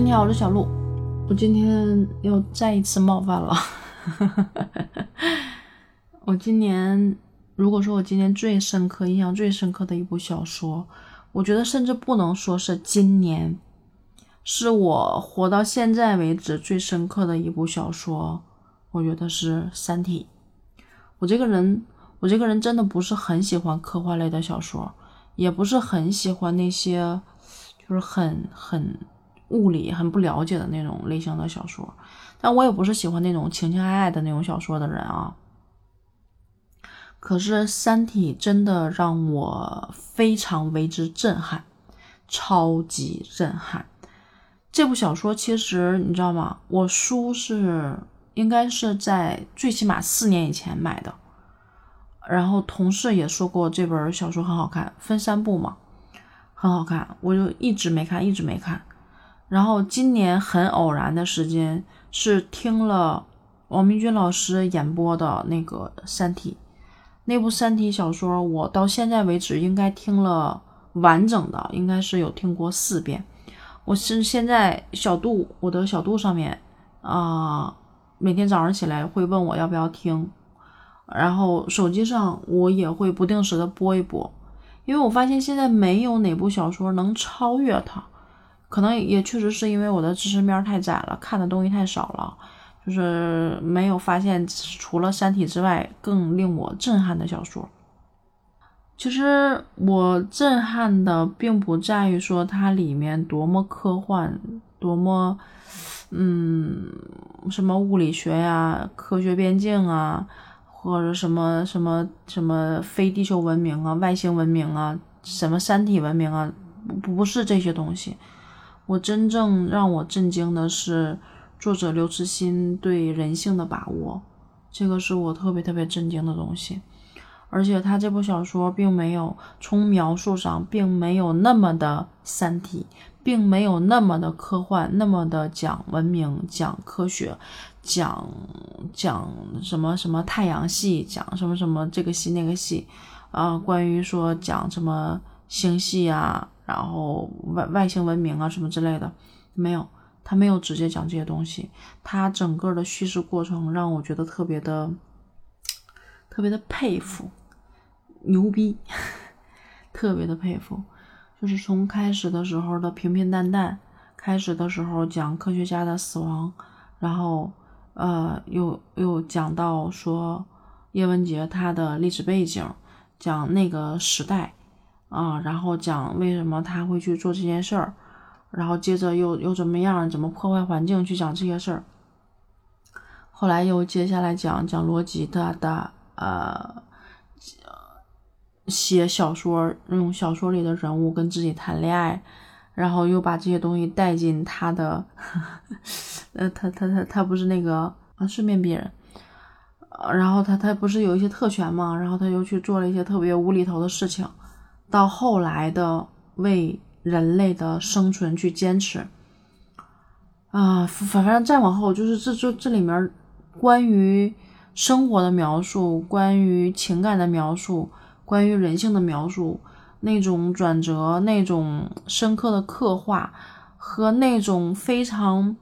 你好，我是小鹿。我今天又再一次冒犯了。我今年，如果说我今年最深刻、印象最深刻的一部小说，我觉得甚至不能说是今年，是我活到现在为止最深刻的一部小说。我觉得是《三体》。我这个人，我这个人真的不是很喜欢科幻类的小说，也不是很喜欢那些就是很很。物理很不了解的那种类型的小说，但我也不是喜欢那种情情爱爱的那种小说的人啊。可是《三体》真的让我非常为之震撼，超级震撼。这部小说其实你知道吗？我书是应该是在最起码四年以前买的，然后同事也说过这本小说很好看，分三部嘛，很好看，我就一直没看，一直没看。然后今年很偶然的时间是听了王明军老师演播的那个《三体》，那部《三体》小说，我到现在为止应该听了完整的，应该是有听过四遍。我是现在小度，我的小度上面啊，每天早上起来会问我要不要听，然后手机上我也会不定时的播一播，因为我发现现在没有哪部小说能超越它。可能也确实是因为我的知识面太窄了，看的东西太少了，就是没有发现除了《三体》之外更令我震撼的小说。其实我震撼的并不在于说它里面多么科幻，多么嗯什么物理学呀、科学边境啊，或者什么什么什么非地球文明啊、外星文明啊、什么三体文明啊，不不是这些东西。我真正让我震惊的是作者刘慈欣对人性的把握，这个是我特别特别震惊的东西。而且他这部小说并没有从描述上并没有那么的三体，并没有那么的科幻，那么的讲文明、讲科学、讲讲什么什么太阳系，讲什么什么这个系那个系，啊，关于说讲什么星系啊。然后外外星文明啊什么之类的，没有，他没有直接讲这些东西。他整个的叙事过程让我觉得特别的，特别的佩服，牛逼，特别的佩服。就是从开始的时候的平平淡淡，开始的时候讲科学家的死亡，然后呃又又讲到说叶文洁他的历史背景，讲那个时代。啊，然后讲为什么他会去做这件事儿，然后接着又又怎么样，怎么破坏环境，去讲这些事儿。后来又接下来讲讲罗辑他的呃写小说，用小说里的人物跟自己谈恋爱，然后又把这些东西带进他的，呃，他他他他不是那个啊，顺便别人，然后他他不是有一些特权嘛，然后他又去做了一些特别无厘头的事情。到后来的为人类的生存去坚持啊，反反正再往后就是这这这里面关于生活的描述，关于情感的描述，关于人性的描述，那种转折，那种深刻的刻画和那种非常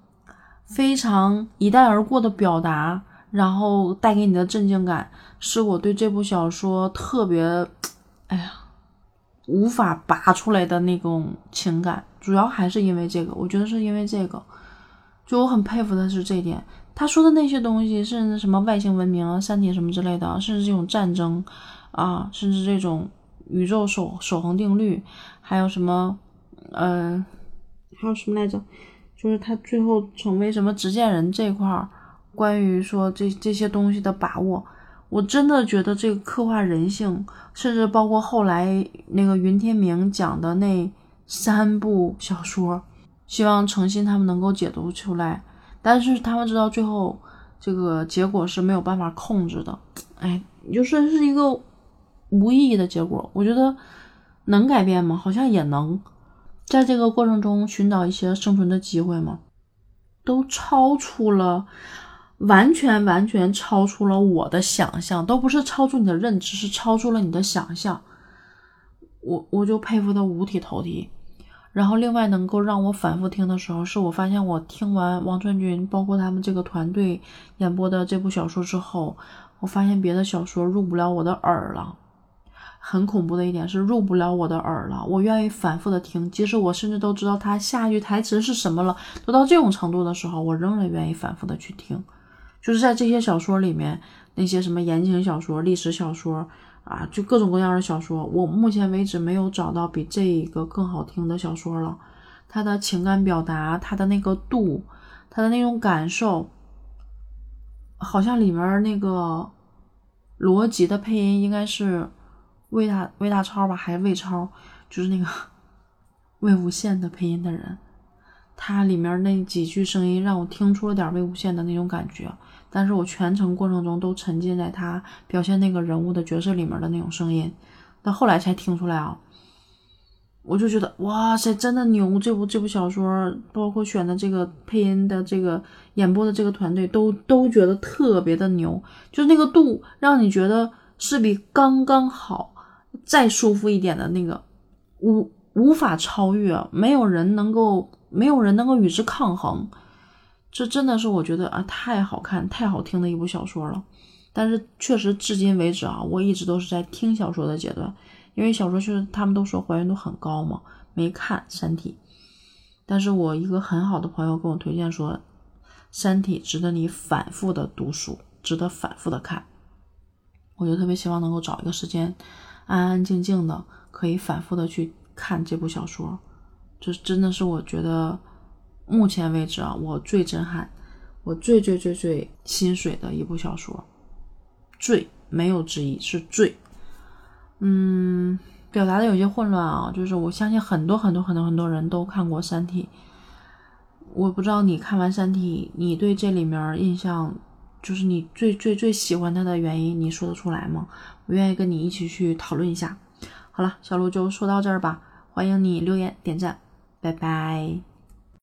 非常一带而过的表达，然后带给你的震惊感，是我对这部小说特别，哎呀。无法拔出来的那种情感，主要还是因为这个。我觉得是因为这个，就我很佩服的是这一点。他说的那些东西，甚至什么外星文明啊、三体什么之类的，甚至这种战争啊，甚至这种宇宙守守恒定律，还有什么，呃，还有什么来着？就是他最后成为什么执剑人这块儿，关于说这这些东西的把握。我真的觉得这个刻画人性，甚至包括后来那个云天明讲的那三部小说，希望诚心他们能够解读出来。但是他们知道最后这个结果是没有办法控制的，哎，就是是一个无意义的结果。我觉得能改变吗？好像也能，在这个过程中寻找一些生存的机会吗？都超出了。完全完全超出了我的想象，都不是超出你的认知，是超出了你的想象。我我就佩服的五体投地。然后另外能够让我反复听的时候，是我发现我听完王传君包括他们这个团队演播的这部小说之后，我发现别的小说入不了我的耳了。很恐怖的一点是入不了我的耳了，我愿意反复的听，即使我甚至都知道他下一句台词是什么了，都到这种程度的时候，我仍然愿意反复的去听。就是在这些小说里面，那些什么言情小说、历史小说啊，就各种各样的小说，我目前为止没有找到比这一个更好听的小说了。他的情感表达，他的那个度，他的那种感受，好像里面那个逻辑的配音应该是。魏大魏大超吧，还是魏超，就是那个 魏无羡的配音的人，他里面那几句声音让我听出了点魏无羡的那种感觉，但是我全程过程中都沉浸在他表现那个人物的角色里面的那种声音，到后来才听出来啊，我就觉得哇塞，真的牛！这部这部小说，包括选的这个配音的这个演播的这个团队，都都觉得特别的牛，就是那个度让你觉得是比刚刚好。再舒服一点的那个，无无法超越，没有人能够，没有人能够与之抗衡。这真的是我觉得啊，太好看、太好听的一部小说了。但是确实至今为止啊，我一直都是在听小说的阶段，因为小说确实他们都说还原度很高嘛，没看《三体》。但是我一个很好的朋友跟我推荐说，《三体》值得你反复的读书，值得反复的看。我就特别希望能够找一个时间。安安静静的，可以反复的去看这部小说，这真的是我觉得目前为止啊，我最震撼，我最最最最心水的一部小说，最没有之一，是最。嗯，表达的有些混乱啊，就是我相信很多很多很多很多人都看过《三体》，我不知道你看完《三体》，你对这里面印象。就是你最最最喜欢它的原因，你说得出来吗？我愿意跟你一起去讨论一下。好了，小鹿就说到这儿吧，欢迎你留言点赞，拜拜。